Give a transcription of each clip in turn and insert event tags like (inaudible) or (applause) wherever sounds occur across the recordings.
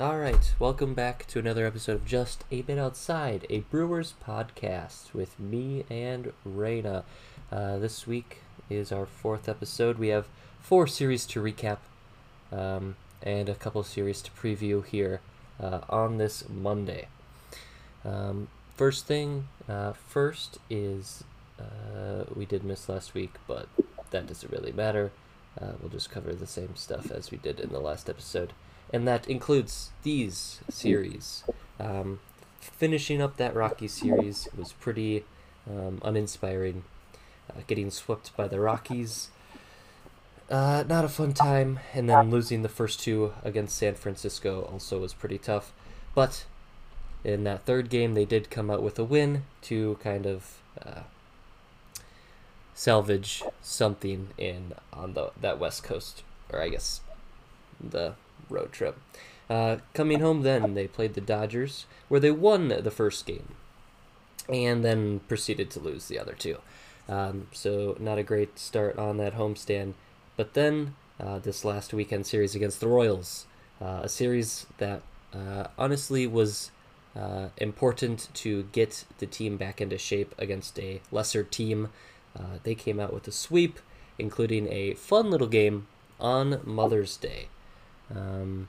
All right, welcome back to another episode of Just a Bit Outside, a Brewers podcast with me and Raina. Uh, this week is our fourth episode. We have four series to recap um, and a couple series to preview here uh, on this Monday. Um, first thing uh, first is uh, we did miss last week, but that doesn't really matter. Uh, we'll just cover the same stuff as we did in the last episode and that includes these series. Um, finishing up that Rocky series was pretty um, uninspiring. Uh, getting swept by the Rockies, uh, not a fun time, and then losing the first two against San Francisco also was pretty tough. But in that third game, they did come out with a win to kind of uh, salvage something in on the that West Coast, or I guess the road trip. Uh, coming home, then they played the Dodgers, where they won the first game, and then proceeded to lose the other two. Um, so not a great start on that homestand. But then uh, this last weekend series against the Royals, uh, a series that uh, honestly was uh, important to get the team back into shape against a lesser team. Uh, they came out with a sweep, including a fun little game on Mother's Day. Um,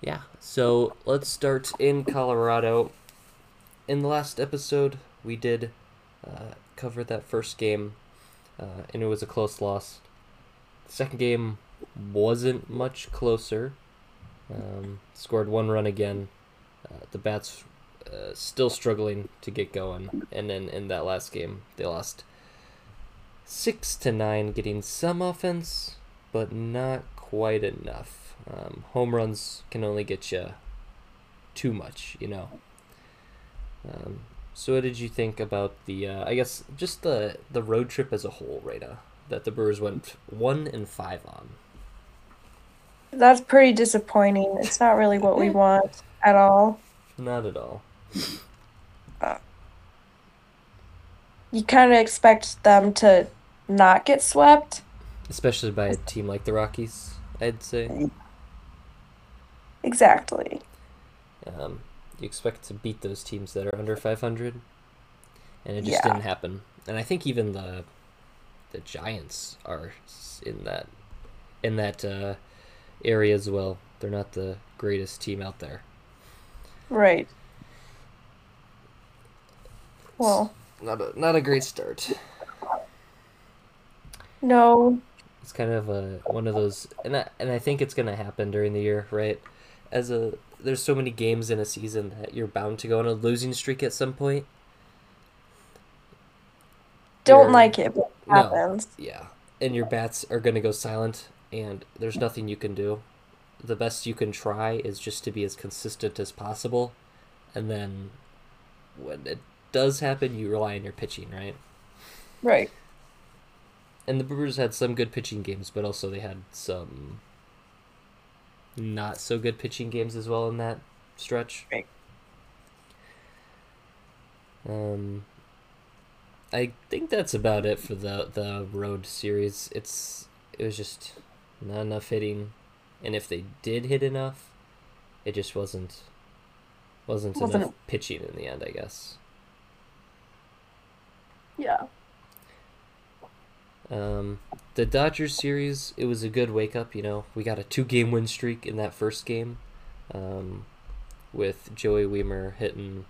yeah, so let's start in Colorado. In the last episode, we did uh, cover that first game, uh, and it was a close loss. The second game wasn't much closer. Um, scored one run again. Uh, the Bats uh, still struggling to get going, and then in that last game, they lost six to nine, getting some offense, but not quite enough. Um, home runs can only get you too much, you know. Um, so, what did you think about the? Uh, I guess just the the road trip as a whole, right? Uh, that the Brewers went one and five on. That's pretty disappointing. It's not really what we (laughs) want at all. Not at all. Uh, you kind of expect them to not get swept, especially by a team like the Rockies. I'd say. Exactly. Um, you expect to beat those teams that are under 500, and it just yeah. didn't happen. And I think even the the Giants are in that in that uh, area as well. They're not the greatest team out there. Right. Well, not a not a great start. No, it's kind of a one of those, and I, and I think it's gonna happen during the year, right? As a there's so many games in a season that you're bound to go on a losing streak at some point. Don't you're, like it, but it happens. No, yeah, and your bats are gonna go silent, and there's nothing you can do. The best you can try is just to be as consistent as possible, and then when it does happen, you rely on your pitching, right? Right and the Brewers had some good pitching games, but also they had some not so good pitching games as well in that stretch. Right. Um, I think that's about it for the the road series. It's it was just not enough hitting, and if they did hit enough, it just wasn't wasn't, wasn't enough pitching in the end. I guess. Yeah. Um, the Dodgers series, it was a good wake up. You know, we got a two game win streak in that first game, um, with Joey Wiemer hitting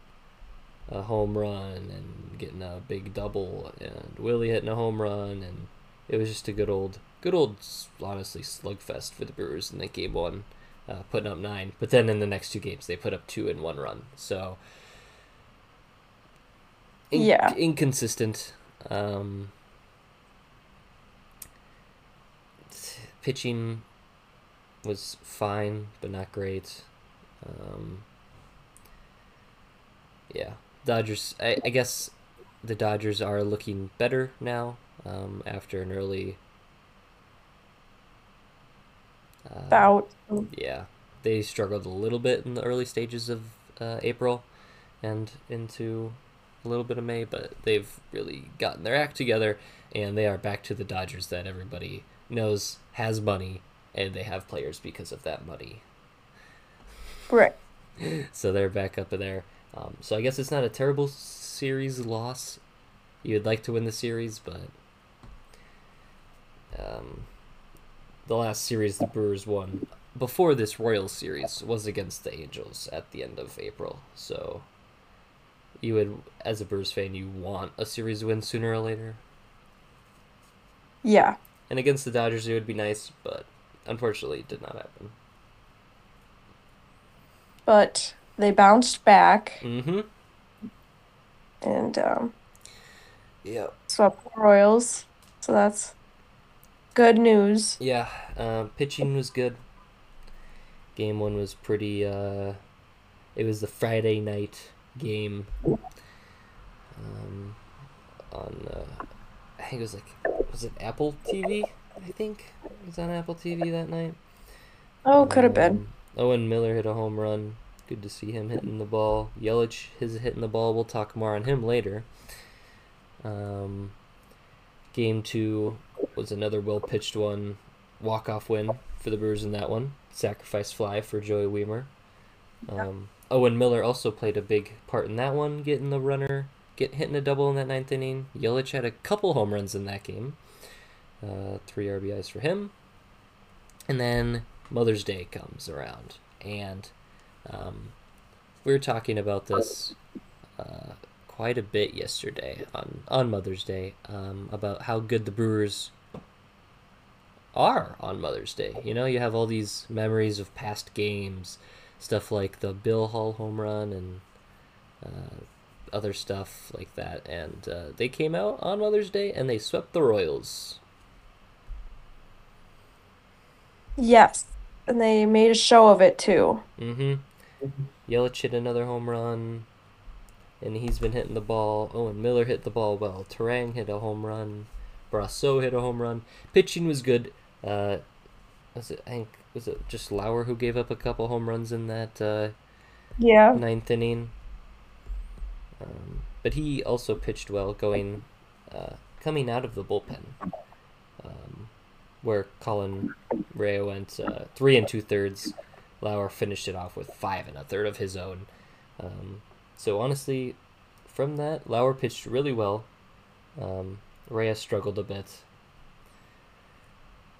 a home run and getting a big double, and Willie hitting a home run, and it was just a good old, good old, honestly slugfest for the Brewers in that game one, uh, putting up nine. But then in the next two games, they put up two in one run. So. In- yeah. Inconsistent. Um, pitching was fine, but not great. Um, yeah, Dodgers. I, I guess the Dodgers are looking better now um, after an early uh, bout. Yeah, they struggled a little bit in the early stages of uh, April and into a little bit of May, but they've really gotten their act together and they are back to the Dodgers that everybody knows has money and they have players because of that money. Right. (laughs) so they're back up in there. Um, so I guess it's not a terrible series loss. You'd like to win the series, but um, the last series the Brewers won before this Royal series was against the Angels at the end of April. So you would, as a Brewers fan, you want a series win sooner or later. Yeah. And against the Dodgers, it would be nice, but unfortunately, it did not happen. But they bounced back Mm-hmm. and um, Yeah. swept the Royals. So that's good news. Yeah. Uh, pitching was good. Game one was pretty. Uh, it was the Friday night game. Um, on uh, think it was like was it Apple TV? I think it was on Apple TV that night. Oh, could have been. Um, Owen Miller hit a home run. Good to see him hitting the ball. Yelich is hitting the ball. We'll talk more on him later. Um, game two was another well pitched one. Walk off win for the Brewers in that one. Sacrifice fly for Joey Wiemer. Um, Owen Miller also played a big part in that one, getting the runner, get hit in a double in that ninth inning. Yelich had a couple home runs in that game. Uh, three RBIs for him. And then Mother's Day comes around, and um, we were talking about this uh, quite a bit yesterday on on Mother's Day um, about how good the Brewers are on Mother's Day. You know, you have all these memories of past games, stuff like the Bill Hall home run and uh, other stuff like that, and uh, they came out on Mother's Day and they swept the Royals. Yes. And they made a show of it too. Mm-hmm. Yelich hit another home run, and he's been hitting the ball. Owen Miller hit the ball well. Turang hit a home run. Brosseau hit a home run. Pitching was good. Uh, was it? I think was it just Lauer who gave up a couple home runs in that uh, Yeah. ninth inning. Um, but he also pitched well, going uh, coming out of the bullpen, um, where Colin Rea went uh, three and two thirds. Lauer finished it off with five and a third of his own. Um, so honestly, from that, Lauer pitched really well. Um, Reyes struggled a bit,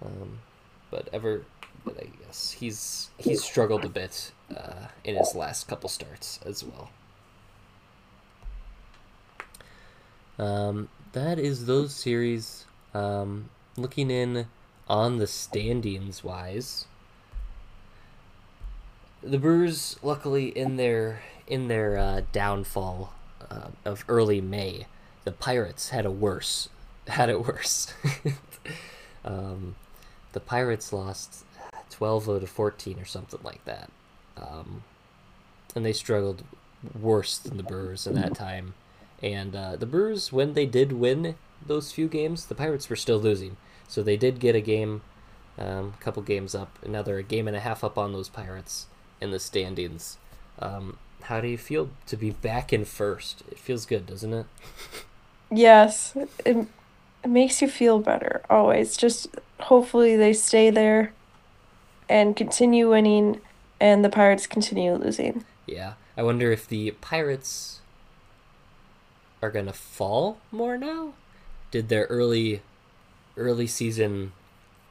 um, but ever, but I guess he's he's struggled a bit uh, in his last couple starts as well. Um, that is those series. Um, looking in on the standings wise, the Brewers, luckily in their in their uh, downfall uh, of early May, the Pirates had a worse (laughs) had it worse. (laughs) um, the Pirates lost twelve to fourteen or something like that, um, and they struggled worse than the Brewers in that time. And uh, the Brewers, when they did win those few games, the Pirates were still losing. So they did get a game, a um, couple games up. and now they're a game and a half up on those Pirates in the standings. Um, how do you feel to be back in first? It feels good, doesn't it? Yes. It, it makes you feel better always. Just hopefully they stay there and continue winning and the Pirates continue losing. Yeah. I wonder if the Pirates are gonna fall more now. Did their early, early season,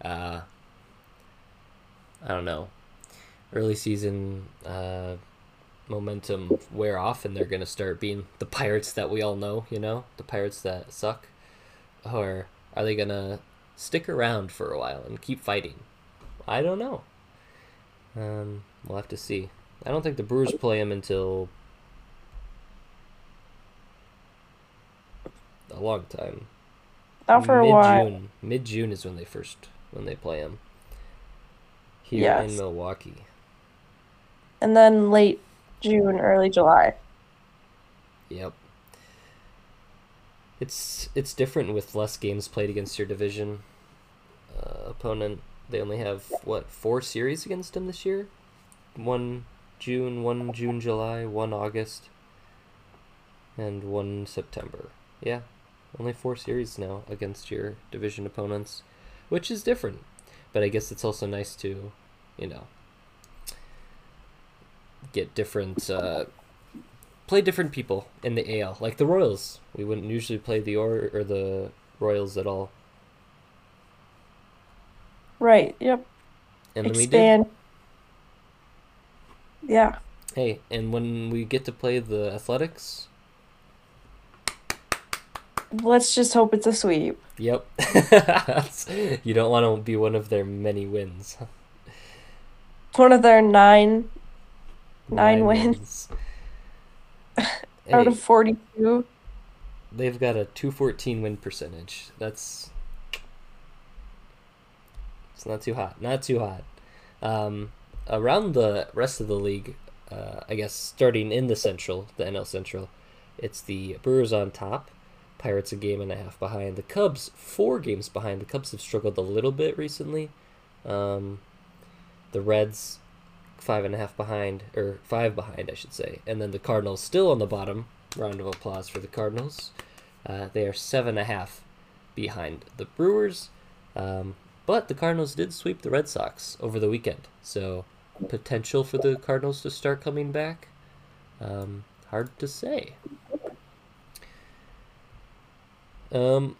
uh, I don't know, early season uh, momentum wear off, and they're gonna start being the Pirates that we all know. You know, the Pirates that suck, or are they gonna stick around for a while and keep fighting? I don't know. Um, we'll have to see. I don't think the Brewers play them until a long time. Not for a while. Mid-June. Mid-June is when they first when they play him. Here Yes. in Milwaukee. And then late June, early July. Yep. It's it's different with less games played against your division uh, opponent. They only have what four series against them this year. One June, one June, July, one August, and one September. Yeah, only four series now against your division opponents, which is different. But I guess it's also nice to, you know, get different uh, play different people in the AL, like the Royals. We wouldn't usually play the or or the Royals at all, Right. Yep. and then we did. Expand. Yeah. Hey, and when we get to play the Athletics, Let's just hope it's a sweep. yep, (laughs) you don't want to be one of their many wins. One of their nine Nine wins. (laughs) out Hey, of 42. they've got a 214 win percentage. That's it's not too hot. Not too hot. Um, around the rest of the league, uh, I guess starting in the Central, the NL Central, it's the Brewers on top. Pirates a game and a half behind. The Cubs four games behind. The Cubs have struggled a little bit recently. Um, the Reds five and a half behind, or five behind, I should say. And then the Cardinals still on the bottom. Round of applause for the Cardinals. Uh, they are seven and a half behind the Brewers. Um, but the Cardinals did sweep the Red Sox over the weekend. So potential for the Cardinals to start coming back. Um, hard to say. Um,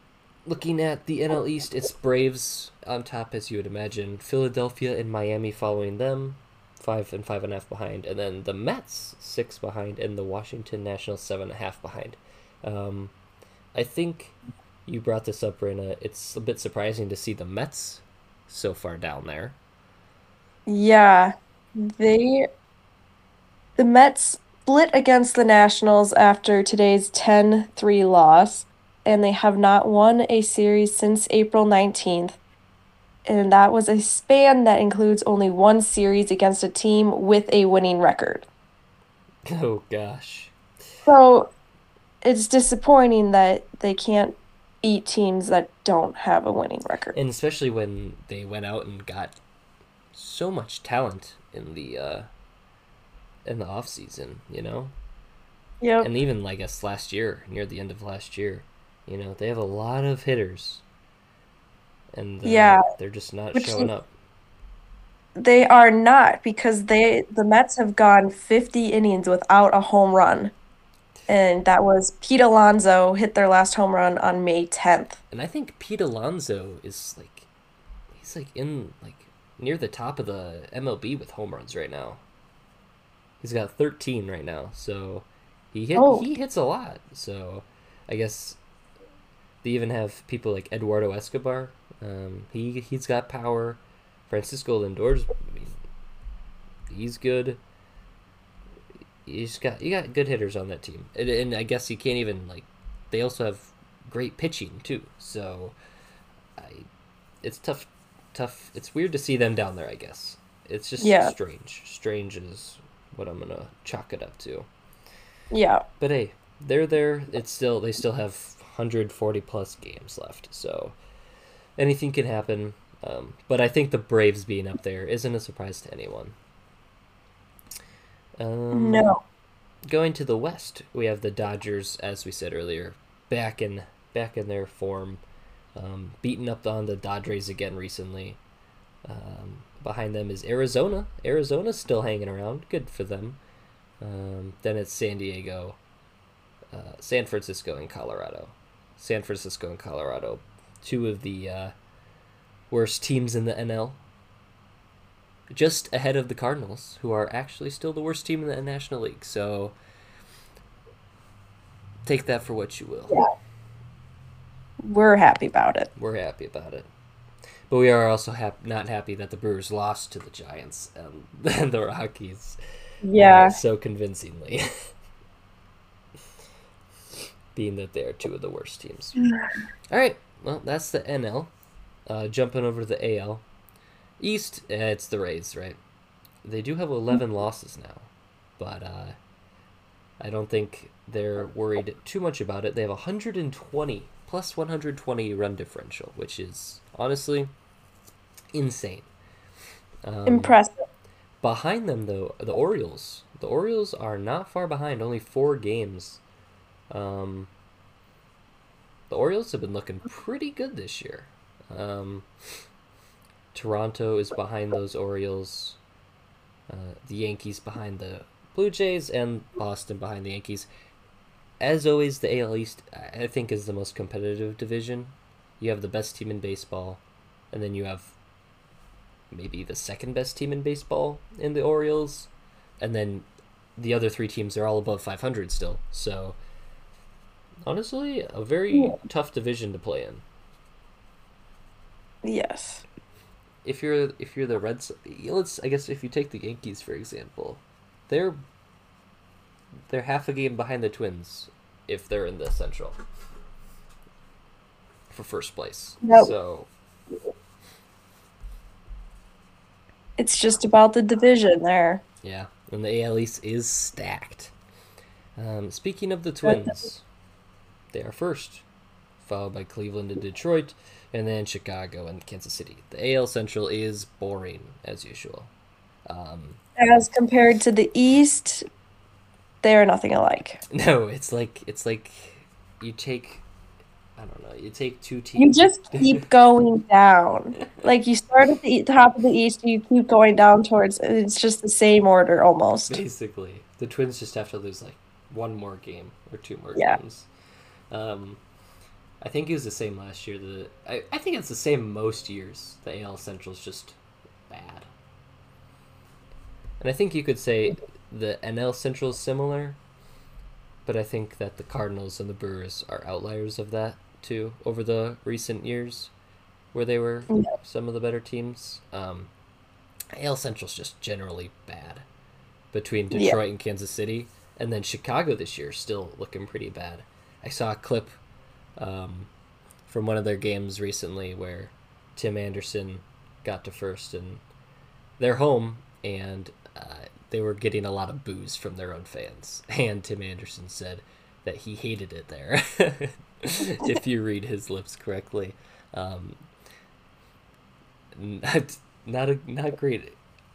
looking at the NL East, it's Braves on top, as you would imagine. Philadelphia and Miami following them, five and five and a half behind, and then the Mets six behind, and the Washington Nationals seven and a half behind. Um, I think you brought this up, Raina. It's a bit surprising to see the Mets so far down there. Yeah. They the Mets split against the Nationals after today's 10-3 loss, and they have not won a series since April 19th. And that was a span that includes only one series against a team with a winning record. Oh gosh. So it's disappointing that they can't beat teams that don't have a winning record. and especially when they went out and got so much talent in the uh in the off season you know Yep. and even like us last year near the end of last year you know they have a lot of hitters and uh, Yeah, they're just not which showing up They are not because they the Mets have gone 50 innings without a home run. And that was Pete Alonso hit their last home run on May 10th. and i think pete alonso is like he's like in like near the top of the mlb with home runs right now he's got 13 right now so he hit Oh. he hits a lot so i guess they even have people like eduardo escobar. Um, he he's got power. Francisco lindor's I mean, he's good. You just got you got good hitters on that team. And, and i guess you can't even like they also have great pitching too. So i it's tough tough it's weird to see them down there i guess. It's just Yeah. strange. Strange is what i'm gonna chalk it up to. Yeah. but hey they're there. It's still they still have 140 plus games left. So anything can happen. Um, but i think the braves being up there isn't a surprise to anyone. Um, No. going to the west we have the dodgers as we said earlier back in back in their form. Um, beating up on the dodgers again recently. Um, behind them is arizona. Arizona's still hanging around. Good for them. Um, then it's san diego uh, san francisco and colorado san francisco and colorado two of the uh, worst teams in the nl just ahead of the Cardinals, who are actually still the worst team in the National League. So take that for what you will. We're happy about it. We're happy about it. But we are also hap- not happy that the Brewers lost to the Giants and, (laughs) the Rockies uh, Yeah. so convincingly. (laughs) Being that they are two of the worst teams. All right, well, that's the NL. Uh, jumping over to the AL. East, eh, it's the Rays, right? They do have 11 losses now, but uh, I don't think they're worried too much about it. They have 120 plus 120 run differential, which is honestly insane. Um, Impressive. Behind them, though, the Orioles. The Orioles are not far behind, only four games. Um, the Orioles have been looking pretty good this year. Um, Toronto is behind those Orioles. Uh, the Yankees behind the Blue Jays and Boston behind the Yankees. As always, the AL East I think is the most competitive division. You have the best team in baseball, and then you have maybe the second best team in baseball in the Orioles, and then the other three teams are all above 500 still. So honestly, a very Yeah. tough division to play in. Yes. If you're if you're the Reds, let's I guess if you take the Yankees for example, they're they're half a game behind the Twins if they're in the Central for first place. Yep. So It's just about the division there. yeah, and the AL East is stacked. Um, speaking of the Twins, they are first, followed by Cleveland and Detroit, and then Chicago and Kansas City. The AL Central is boring as usual. Um, As compared to the East, they are nothing alike. (laughs) no, it's like it's like you take I don't know, you take two teams. You just keep (laughs) going down. Like you start at the top of the East, you keep going down towards. It's just the same order almost. basically the Twins just have to lose like one more game or two more Yeah. games. Um, I think it was the same last year. The I, I think it's the same most years. The AL Central's just bad, and I think you could say the NL Central is similar, but I think that the Cardinals and the Brewers are outliers of that too over the recent years, where they were Yeah. some of the better teams. Um, AL Central's just generally bad between Yeah. Detroit and Kansas City, and then Chicago this year still looking pretty bad. I saw a clip um, from one of their games recently where Tim Anderson got to first, and they're home, and uh, they were getting a lot of boos from their own fans. (laughs) And Tim Anderson said that he hated it there, (laughs) if you read his lips correctly. Um, (laughs) not not a not great.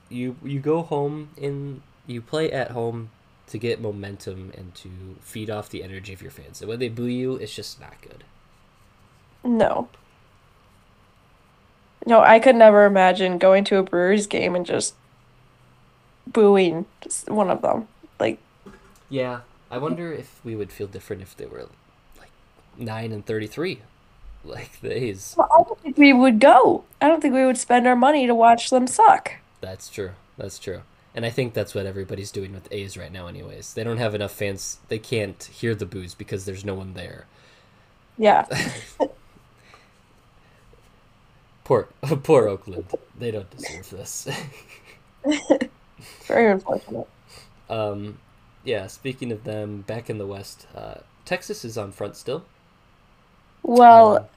You you go home in you play at home to get momentum and to feed off the energy of your fans. And when they boo you, it's just not good. No. No, I could never imagine going to a Brewers game and just booing just one of them. Like, Yeah, I wonder if we would feel different if they were like nine and thirty three, like the A's. well, I don't think we would go. I don't think we would spend our money to watch them suck. That's true. That's true. And I think that's what everybody's doing with A's right now, anyways. They don't have enough fans. They can't hear the boos because there's no one there. Yeah. (laughs) Poor, (laughs) poor Oakland. They don't deserve this. (laughs) Very unfortunate. um, yeah. Speaking of them, back in the West, uh, Texas is on front still. Well,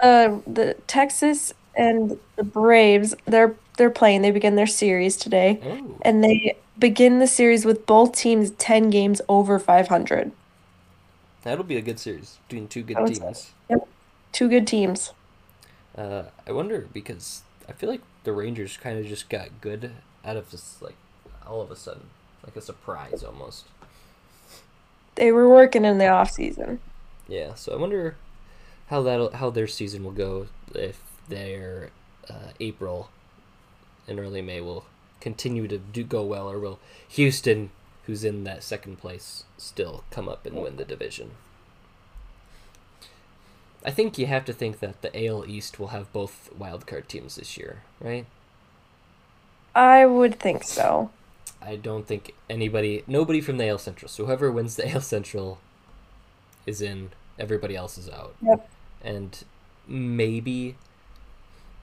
uh, the Texas and the Braves, they're they're playing. They begin their series today, Oh, and they begin the series with both teams 10 games over 500. that'll be a good series between two good I would say. teams. Two good teams. Uh, I wonder because I feel like the Rangers kind of just got good out of this, like all of a sudden, like a surprise almost. They were working in the off season. Yeah, so I wonder how that how their season will go if their uh, April and early May will continue to do go well, or will Houston, who's in that second place, still come up and win the division? I think you have to think that the AL East will have both wildcard teams this year, right? I would think so. I don't think anybody, nobody from the AL Central. So whoever wins the (laughs) AL Central is in. Everybody else is out. Yep. And maybe,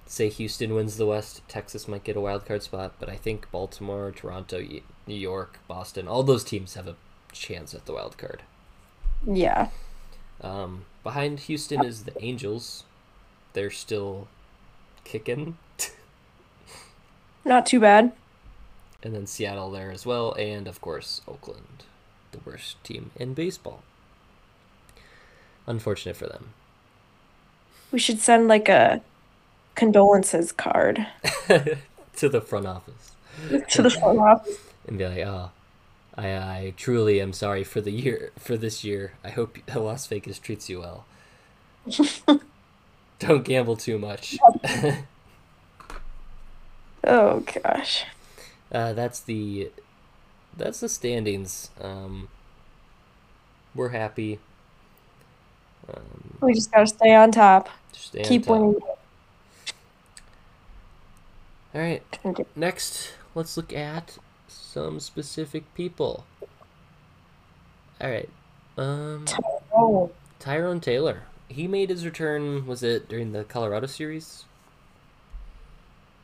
say Houston wins the West, Texas might get a wild card spot. But I think Baltimore, Toronto, New York, Boston, all those teams have a chance at the wild card. Yeah. Um, behind Houston is the Angels. They're still kicking. Not too bad. and then Seattle there as well, and of course Oakland, the worst team in baseball. Unfortunate for them. We should send like a condolences card (laughs) to the front office to the front office. and be like, "Oh, I, I truly am sorry for the year for this year. I hope (laughs) Las Vegas treats you well. (laughs) Don't gamble too much." Oh gosh. Uh, that's the that's the standings. Um, we're happy. Um, We just gotta stay on top. stay on Keep top. winning. All right. Next, let's look at some specific people. All right. Um, Oh, Tyrone Taylor. He made his return. Was it during the Colorado series?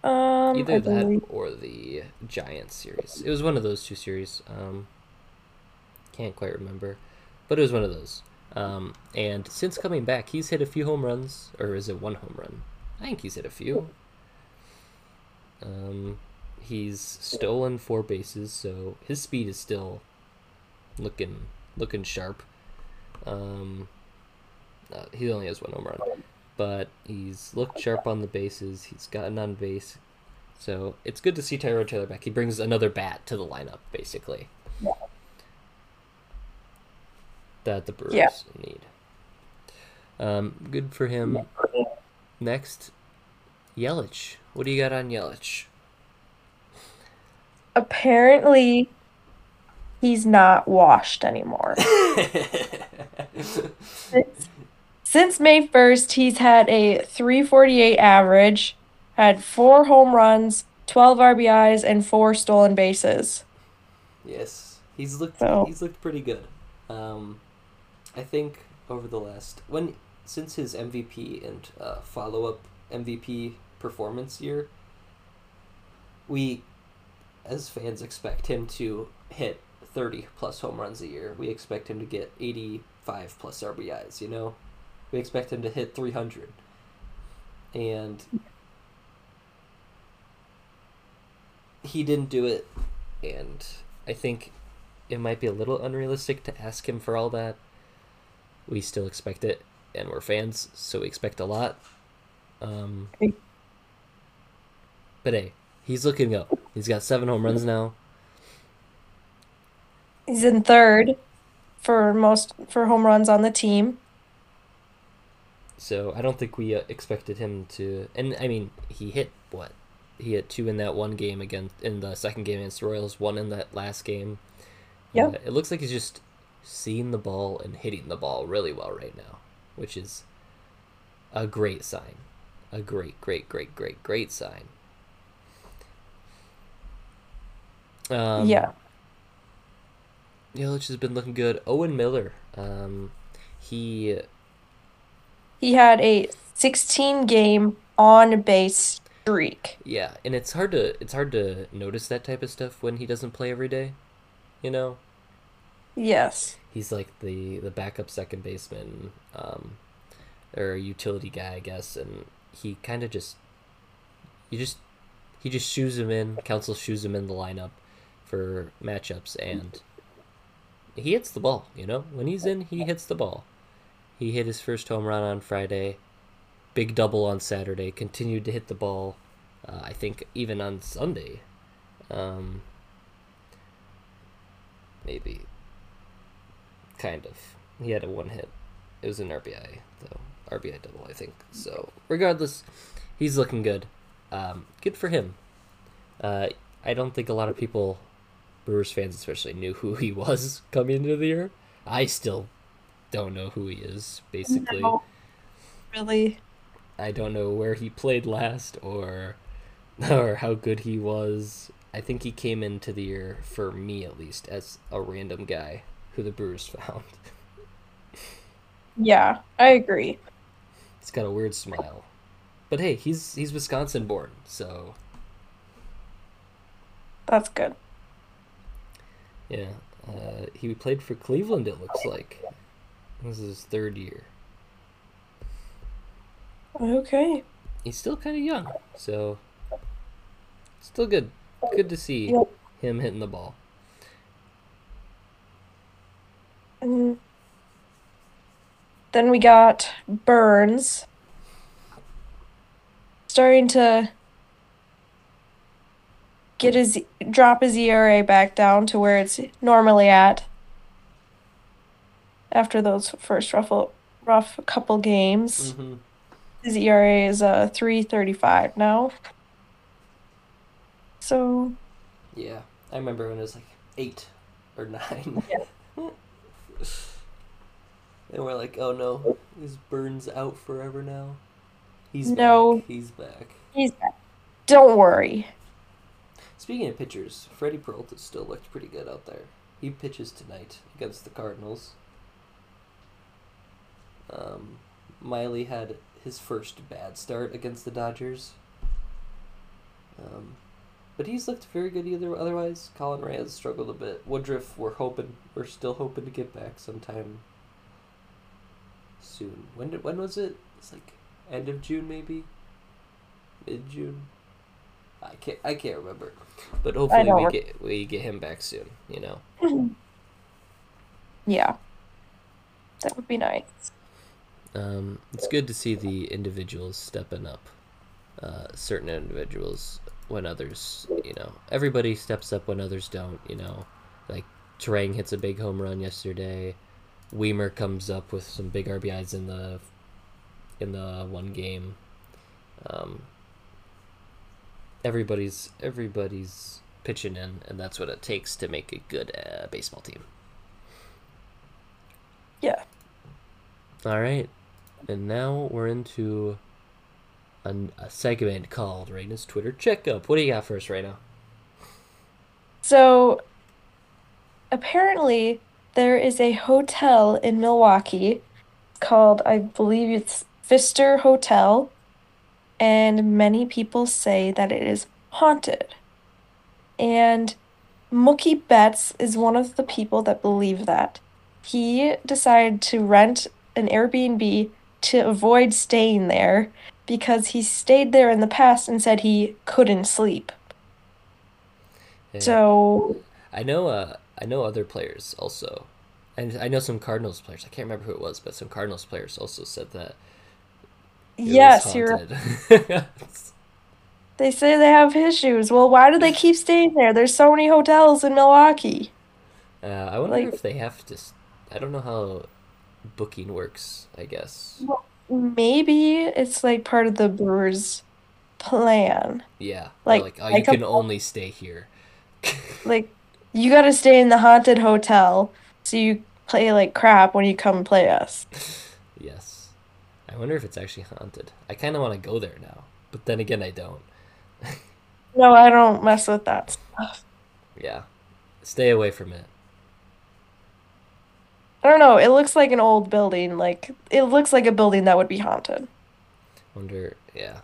um, Either that or the Giants series. It was one of those two series. Um, can't quite remember, but it was one of those. Um, and since coming back, he's hit a few home runs, or is it one home run? I think he's hit a few. Um, he's stolen four bases, so his speed is still looking looking sharp. Um, uh, he only has one home run, but he's looked sharp on the bases. He's gotten on base, so it's good to see Tyrone Taylor back. He brings another bat to the lineup, basically. That the Brewers Yeah. need. Um, good for him. Next, Yelich. What do you got on Yelich? Apparently, he's not washed anymore. Since, (laughs) since May 1st, he's had a 348 average, had four home runs, 12 RBIs, and four stolen bases. Yes, he's looked So- he's looked pretty good. Um, I think over the last when since his MVP and uh, follow up MVP performance year, we as fans expect him to hit thirty plus home runs a year. We expect him to get eighty five plus RBIs. You know, we expect him to hit three hundred, and he didn't do it, and I think it might be a little unrealistic to ask him for all that. We still expect it, and we're fans, so we expect a lot. Um. But hey, he's looking up. He's got seven home runs now. He's in third for most for home runs on the team. So I don't think we uh, expected him to. And I mean, he hit what? He hit two in that one game against in the second game against the Royals. One in that last game. Yeah. Uh, it looks like he's just seeing the ball and hitting the ball really well right now, which is a great sign. A great, great, great, great, great sign. Um, yeah. Yelich has been looking good. Owen Miller. Um, he He had a 16 game on base streak. Yeah, and it's hard to it's hard to notice that type of stuff when he doesn't play every day. You know, Yes. he's like the the backup second baseman, um, or utility guy, I guess, and he kind of just you just he just shoes him in. Counsell shoes him in the lineup for matchups, and he hits the ball. You know, when he's in, he hits the ball. He hit his first home run on Friday, big double on Saturday. Continued to hit the ball. Uh, I think even on Sunday, um, maybe, kind of. He had a one hit. It was an RBI though, RBI double I think. So regardless, he's looking good. Um, good for him. Uh, I don't think a lot of people, Brewers fans especially, knew who he was coming into the year. I still don't know who he is. Basically, No. Really? I don't know where he played last or (laughs) or how good he was. I think he came into the year for me at least as a random guy who the Brewers (laughs) found. Yeah, I agree. He's got a weird smile. But hey, he's he's Wisconsin born, so That's good. Yeah. Uh, he played for Cleveland it looks like. This is his third year. Okay. He's still kind of young, so still good. Good to see Yep. him hitting the ball. And then we got Burns starting to get his drop his ERA back down to where it's normally at after those first rough rough couple games. Mm-hmm. His ERA is uh 335 now. So Yeah, I remember when it was like eight or nine. (laughs) Yeah. (laughs) and we're like, oh no, is Burns out forever now? He's No. back. He's back. He's back. Don't worry. Speaking of pitchers, Freddie Peralta still looked pretty good out there. He pitches tonight against the Cardinals. Um, Miley had his first bad start against the Dodgers. Um, but he's looked very good either. Otherwise, Colin Rea has struggled a bit. Woodruff, we're hoping, we're still hoping to get back sometime soon. When did when was it? It's like end of June, maybe mid June. I can't I can't remember, but hopefully we get we get him back soon. You know. (clears throat) Yeah. That would be nice. Um, it's good to see the individuals stepping up. Uh, certain individuals when others, you know, everybody steps up when others don't. You know, like Turang hits a big home run yesterday. Wiemer comes up with some big RBIs in the in the one game. Um, everybody's everybody's pitching in, and that's what it takes to make a good uh, baseball team. Yeah. All right, and now we're into a, a segment called Raina's Twitter checkup. What do you got for us right? So apparently there is a hotel in Milwaukee called, I believe it's Pfister Hotel, and many people say that it is haunted. And Mookie Betts is one of the people that believe that. He decided to rent an Airbnb to avoid staying there because he stayed there in the past and said he couldn't sleep. Yeah. So, I know. Uh, I know other players also, and I know some Cardinals players. I can't remember who it was, but some Cardinals players also said that. Yes, you're. (laughs) They say they have issues. Well, why do they (laughs) keep staying there? There's so many hotels in Milwaukee. uh, I wonder Like- if they have to. I don't know how booking works. I guess. Maybe it's like part of the Brewers' plan. Yeah. Like- Like, like oh, like you a- can only stay here. (laughs) Like, you gotta stay in the haunted hotel so you play like crap when you come play us. I wonder if it's actually haunted. I kind of want to go there now, but then again, I don't. (laughs) No, I don't mess with that stuff. Yeah. Stay away from it. I don't know. It looks like an old building. Like, it looks like a building that would be haunted. Wonder, yeah.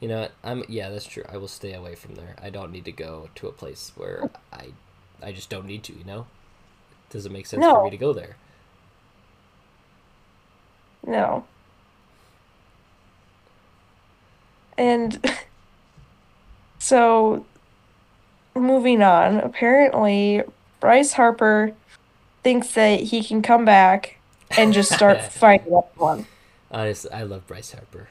You know what? I'm yeah, that's true. I will stay away from there. I don't need to go to a place where I I just don't need to, you know? Doesn't make sense for me to go there. No. And (laughs) so, moving on, apparently Bryce Harper thinks that he can come back and just start (laughs) fighting everyone. Honestly, I love Bryce Harper.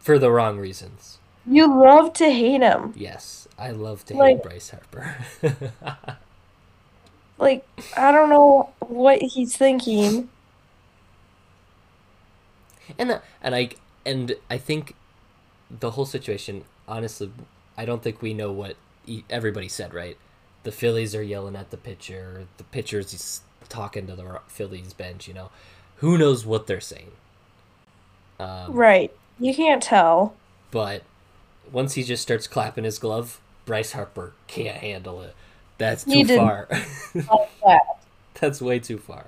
For the wrong reasons. You love to hate him. Yes, I love to Like- hate Bryce Harper. (laughs) Like, I don't know what he's thinking. and uh, and I and I think the whole situation, honestly, I don't think we know what e- everybody said. Right, the Phillies are yelling at the pitcher. The pitcher's talking to the Phillies bench. You know, who knows what they're saying. Um, Right. You can't tell. But once he just starts clapping his glove, Bryce Harper can't handle it. That's too far. (laughs) that. That's way too far.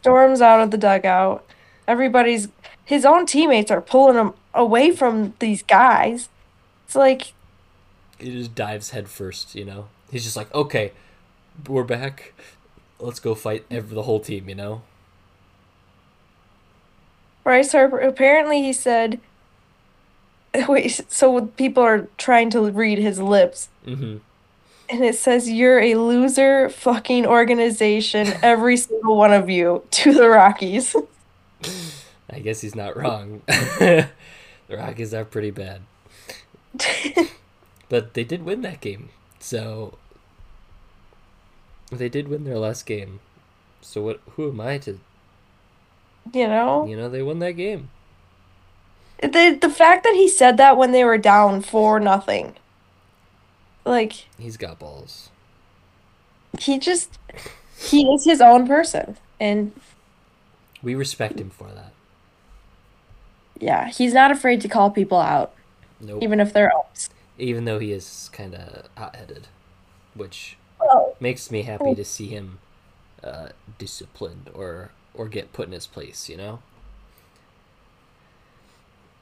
Storms out of the dugout. Everybody's his own teammates are pulling him away from these guys. It's like He just dives head first, you know? He's just like, okay, we're back. Let's go fight every, the whole team, you know? Bryce Harper, apparently he said, (laughs) wait, so people are trying to read his lips, hmm and it says, You're a loser fucking organization, every single one of you, to the Rockies. (laughs) I guess he's not wrong. (laughs) the Rockies are pretty bad. (laughs) But they did win that game. So they did win their last game. So what who am I to You know? you know, they won that game. The, the fact that he said that when they were down for nothing. like He's got balls. he just he is his own person and We respect him for that. Yeah, he's not afraid to call people out Nope. even if they're ups. Even though he is kind of hot-headed, which Oh, makes me happy to see him uh, disciplined or or get put in his place. You know.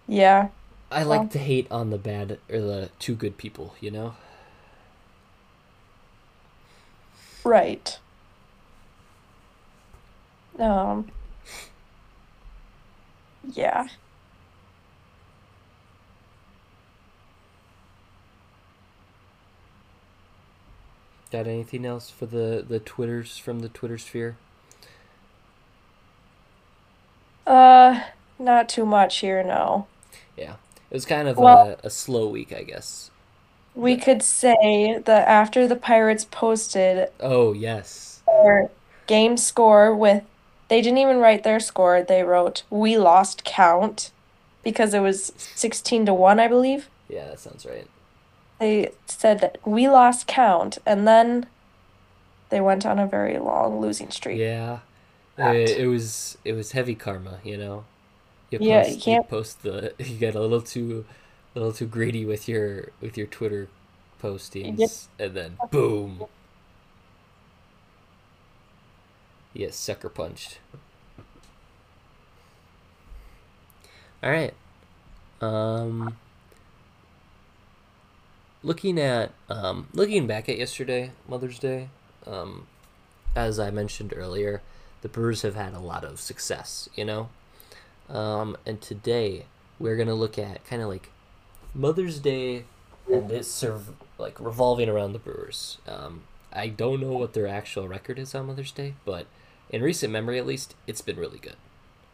yeah. I like Well- to hate on the bad or the too good people. You know. Right. Um. Yeah. Got anything else for the the twitters from the Twitter sphere? Uh, not too much here, no. Yeah, it was kind of Well- a, a slow week, I guess. We could say that after the Pirates posted Oh yes. their game score with, they didn't even write their score, they wrote, we lost count because it was 16 to 1, I believe. Yeah, that sounds right. They said that we lost count, and then they went on a very long losing streak. Yeah, it, it was it was heavy karma, you know. You Yeah, post, you you can't- post the (laughs) you get a little too, a little too greedy with your with your Twitter postings, and then boom, you get sucker punched. All right, um, looking at um looking back at yesterday, Mother's Day, um, as I mentioned earlier, the Brewers have had a lot of success, you know? Um, and today we're going to look at kind of like Mother's Day and it's serv- like revolving around the Brewers. Um, I don't know what their actual record is on Mother's Day, but in recent memory at least, it's been really good.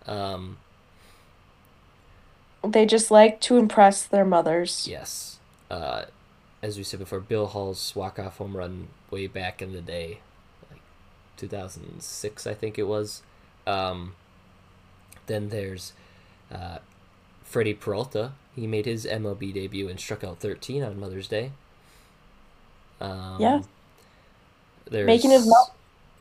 Um, They just like to impress their mothers. yes. Uh, as we said before, Bill Hall's walk-off home run way back in the day, like 2006, I think it was. Um, then there's uh, Freddie Peralta. He made his MLB debut and struck out 13 on Mother's Day. Um, Yeah. There's, Making his mouth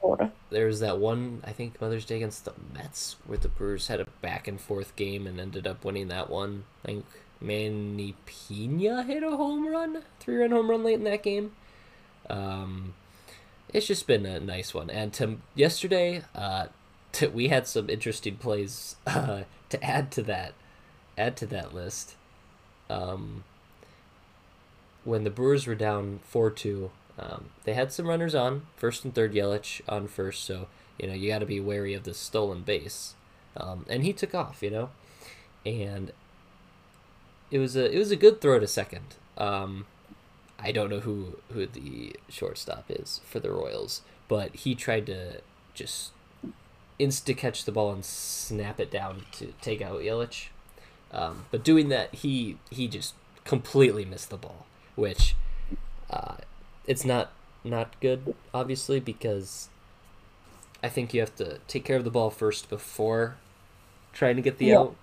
water. there was that one, I think, Mother's Day against the Mets, where the Brewers had a back and forth game and ended up winning that one. I think Manny Pena hit a home run, three run home run late in that game. Um, it's just been a nice one. And to yesterday, uh, to, we had some interesting plays (laughs) uh, to add to that, add to that list. Um, when the Brewers were down four two, um, they had some runners on first and third. Yelich on first, so you know you got to be wary of the stolen base. Um, and he took off, you know, and it was a it was a good throw to second. Um, I don't know who who the shortstop is for the Royals, but he tried to just insta catch the ball and snap it down to take out Yelich. Um, but doing that, he he just completely missed the ball, which uh, it's not not good, obviously, because I think you have to take care of the ball first before trying to get the Yep. out.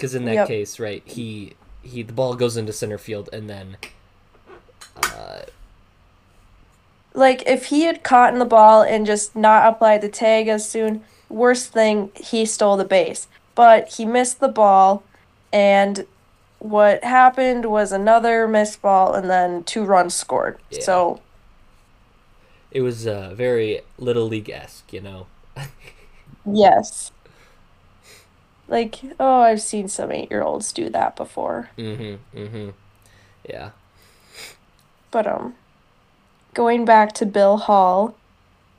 Because in that Yep. case, right, he he the ball goes into center field and then uh, Like if he had caught in the ball and just not applied the tag as soon, worst thing he stole the base. But he missed the ball and what happened was another missed ball and then two runs scored. Yeah. So it was uh, very little league esque, you know. (laughs) yes. Like, oh, I've seen some eight year olds do that before. Mm-hmm. Mm-hmm. Yeah. But um going back to Bill Hall,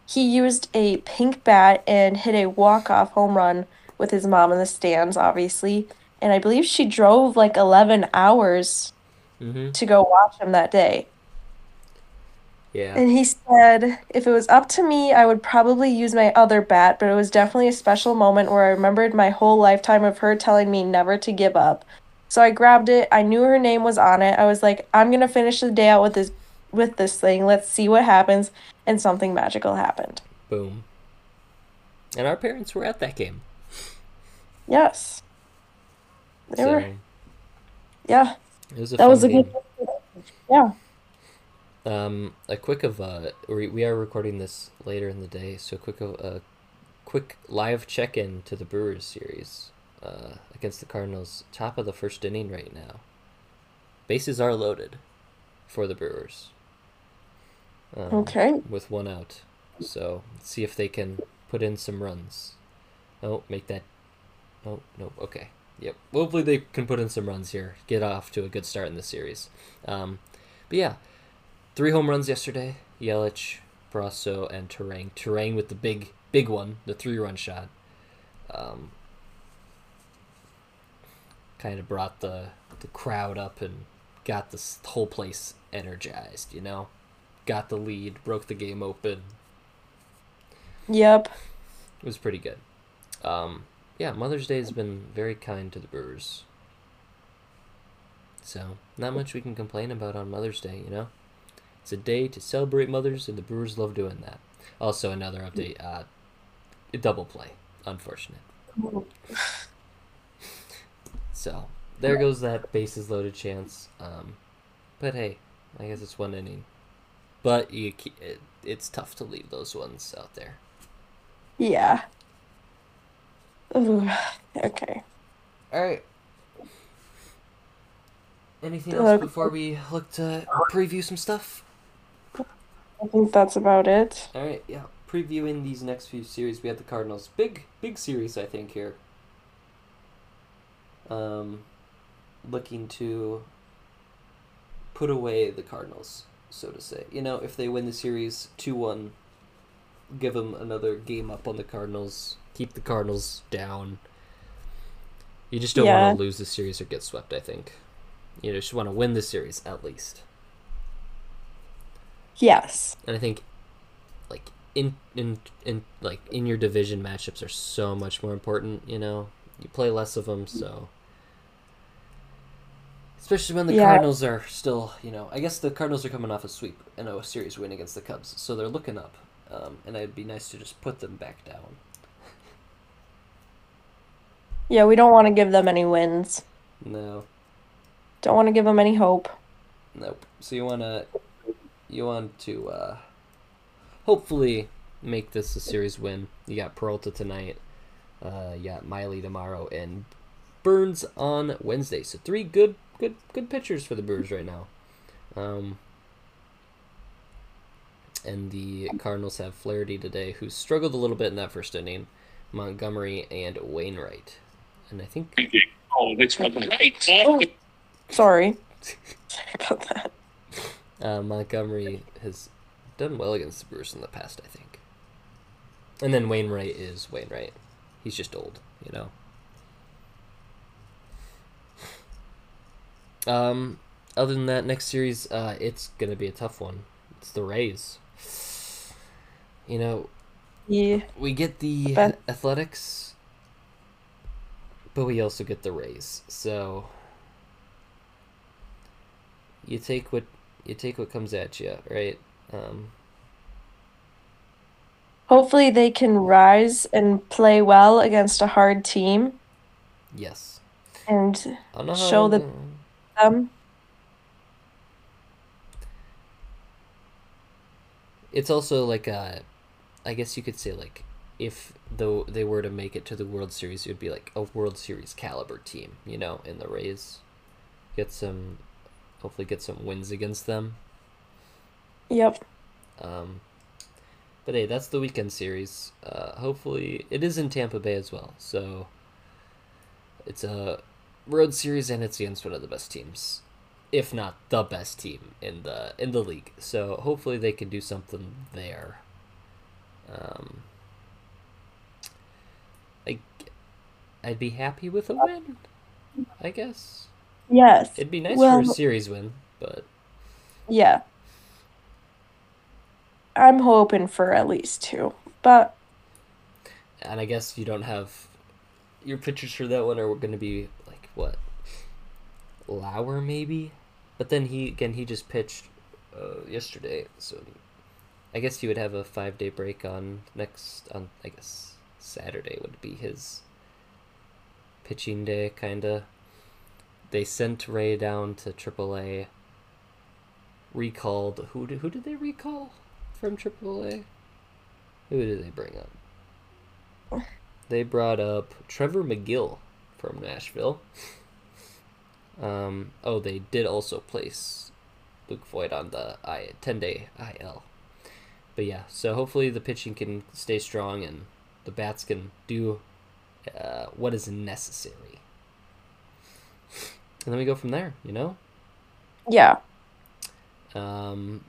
he used a pink bat and hit a walk-off home run with his mom in the stands, obviously. And I believe she drove like 11 hours Mm-hmm. to go watch him that day. Yeah. And he said, if it was up to me, I would probably use my other bat, but it was definitely a special moment where I remembered my whole lifetime of her telling me never to give up. So I grabbed it. I knew her name was on it. I was like, I'm going to finish the day out with this with this thing. Let's see what happens. And something magical happened. Boom. And our parents were at that game. Yes. They So were yeah. it was a That was a game. good Yeah. Um, a quick of uh, we, we are recording this later in the day, so quick of a uh, quick live check in to the Brewers series uh, against the Cardinals. Top of the first inning right now. Bases are loaded for the Brewers. Um, okay. With one out, so see if they can put in some runs. Oh, make that. Oh no. Okay. Yep. Hopefully they can put in some runs here. Get off to a good start in the series. Um, but yeah, three home runs yesterday. Yelich, Brosseau, and Turang. Turang with the big big one, the three run shot. Um, kind of brought the the crowd up and got this whole place energized. You know, got the lead, broke the game open. Yep. It was pretty good. Um, yeah, Mother's Day has been very kind to the Brewers. So, not much we can complain about on Mother's Day, you know? It's a day to celebrate mothers, and the Brewers love doing that. Also, another update uh, double play. Unfortunate. (sighs) so, there goes that bases loaded chance. Um, but hey, I guess it's one inning. But you, it, it's tough to leave those ones out there. Yeah. Ooh, okay. All right. Anything else before we look to preview some stuff? I think that's about it. All right, yeah. Previewing these next few series, we had the Cardinals. Big, big series, I think here. Um, looking to put away the Cardinals, so to say. You know, if they win the series two one, give them another game up on the Cardinals keep the Cardinals down. You just don't yeah. want to lose the series or get swept. I think you just want to win the series at least. Yes, and I think like in in in like in your division matchups are so much more important. You know, you play less of them, so especially when the yeah. Cardinals are still. You know, I guess the Cardinals are coming off a sweep and a series win against the Cubs, so they're looking up. Um, and it'd be nice to just put them back down. Yeah, we don't want to give them any wins. No. Don't want to give them any hope. Nope. So you want to you want to uh hopefully make this a series win. You got Peralta tonight. Uh you got Miley tomorrow and Burnes on Wednesday. So three good good good pitchers for the Brewers right now. Um and the Cardinals have Flaherty today, who struggled a little bit in that first inning. Montgomery and Wainwright and I think. Oh, that's right. Oh, sorry. (laughs) about that. Uh, Montgomery has done well against the Brewers in the past, I think. And then Wainwright is Wainwright. He's just old, you know. (sighs) Um, other than that, next series, uh, it's gonna be a tough one. It's the Rays. You know, yeah, we get the but... Athletics but we also get the Rays. So you take what you take what comes at you, right? Um, Hopefully, they can rise and play well against a hard team. Yes. And show that them. It's also like a, I guess you could say like if though they were to make it to the World Series, it would be like a World Series caliber team, you know, in the Rays. Get some, hopefully, get some wins against them. Yep. Um, but hey, that's the weekend series. Uh, hopefully, it is in Tampa Bay as well. So it's a road series, and it's against one of the best teams, if not the best team in the in the league. So hopefully, they can do something there. Um, I, I'd be happy with a win. I guess. Yes. It'd be nice well, for a series win, but yeah. I'm hoping for at least two, but and I guess you don't have your pitchers for that one are going to be like what Lauer maybe, but then he again he just pitched uh, yesterday, so I guess he would have a five day break on next on I guess Saturday would be his pitching day, kind of. They sent Rea down to AAA. recalled who did, who did they recall from AAA? Who did they bring up? (laughs) They brought up Trevor Megill from Nashville. (laughs) Um, oh, they did also place Luke Voit on the I ten day IL. But yeah, so hopefully the pitching can stay strong and the bats can do uh, what is necessary. And then we go from there, you know? Yeah. Um,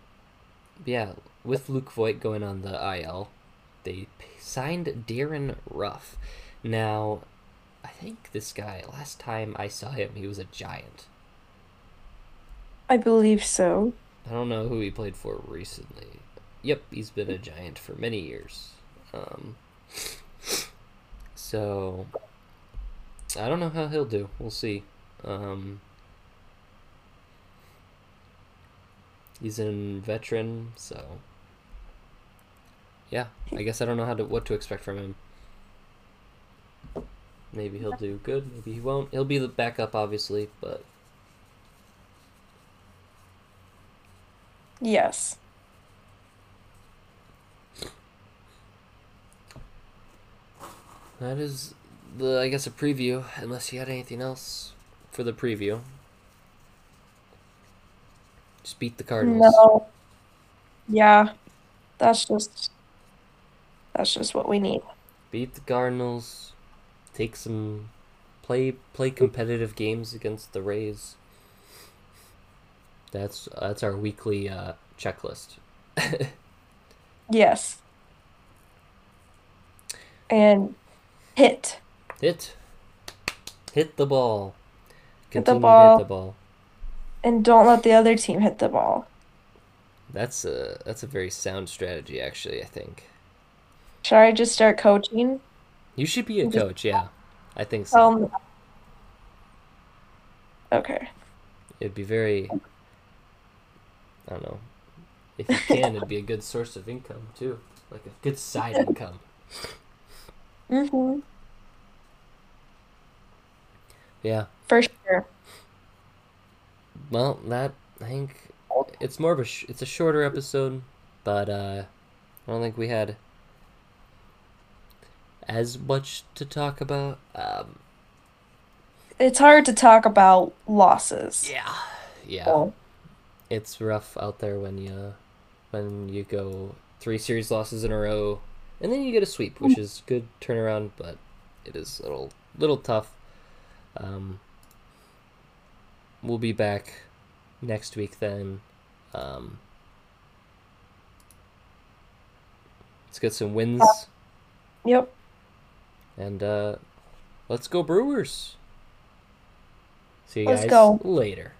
yeah, with Luke Voit going on the IL, they signed Darin Ruf. Now, I think this guy, last time I saw him, he was a giant. I believe so. I don't know who he played for recently. Yep, he's been a giant for many years. Um, (laughs) so, I don't know how he'll do. We'll see. Um, he's a veteran, so yeah. I guess I don't know how to what to expect from him. Maybe he'll do good. Maybe he won't. He'll be the backup, obviously, but Yes. that is the I guess a preview. Unless you had anything else for the preview. Just beat the Cardinals. No. Yeah. That's just that's just what we need. beat the Cardinals, take some play play competitive games against the Rays. That's that's our weekly uh, checklist. (laughs) Yes. And hit. Hit, hit the ball. Hit the Continue to ball. hit the ball. And don't let the other team hit the ball. That's a that's a very sound strategy, actually. I think Should I just start coaching? you should be a Just- coach. Yeah, I think so. Um Okay. It'd be very. I don't know. If you can, it'd be a good source of income too, like a good side (laughs) income. Mm-hmm. Yeah. For sure. Well, that I think it's more of a sh- it's a shorter episode, but uh, I don't think we had as much to talk about. Um, It's hard to talk about losses. yeah, yeah, So, it's rough out there when you when you go three series losses in a row, and then you get a sweep, which is good turnaround, but it is a little little tough. Um, we'll be back next week then. Um, let's get some wins. Yep. And uh, let's go Brewers. See you Let's guys go. later.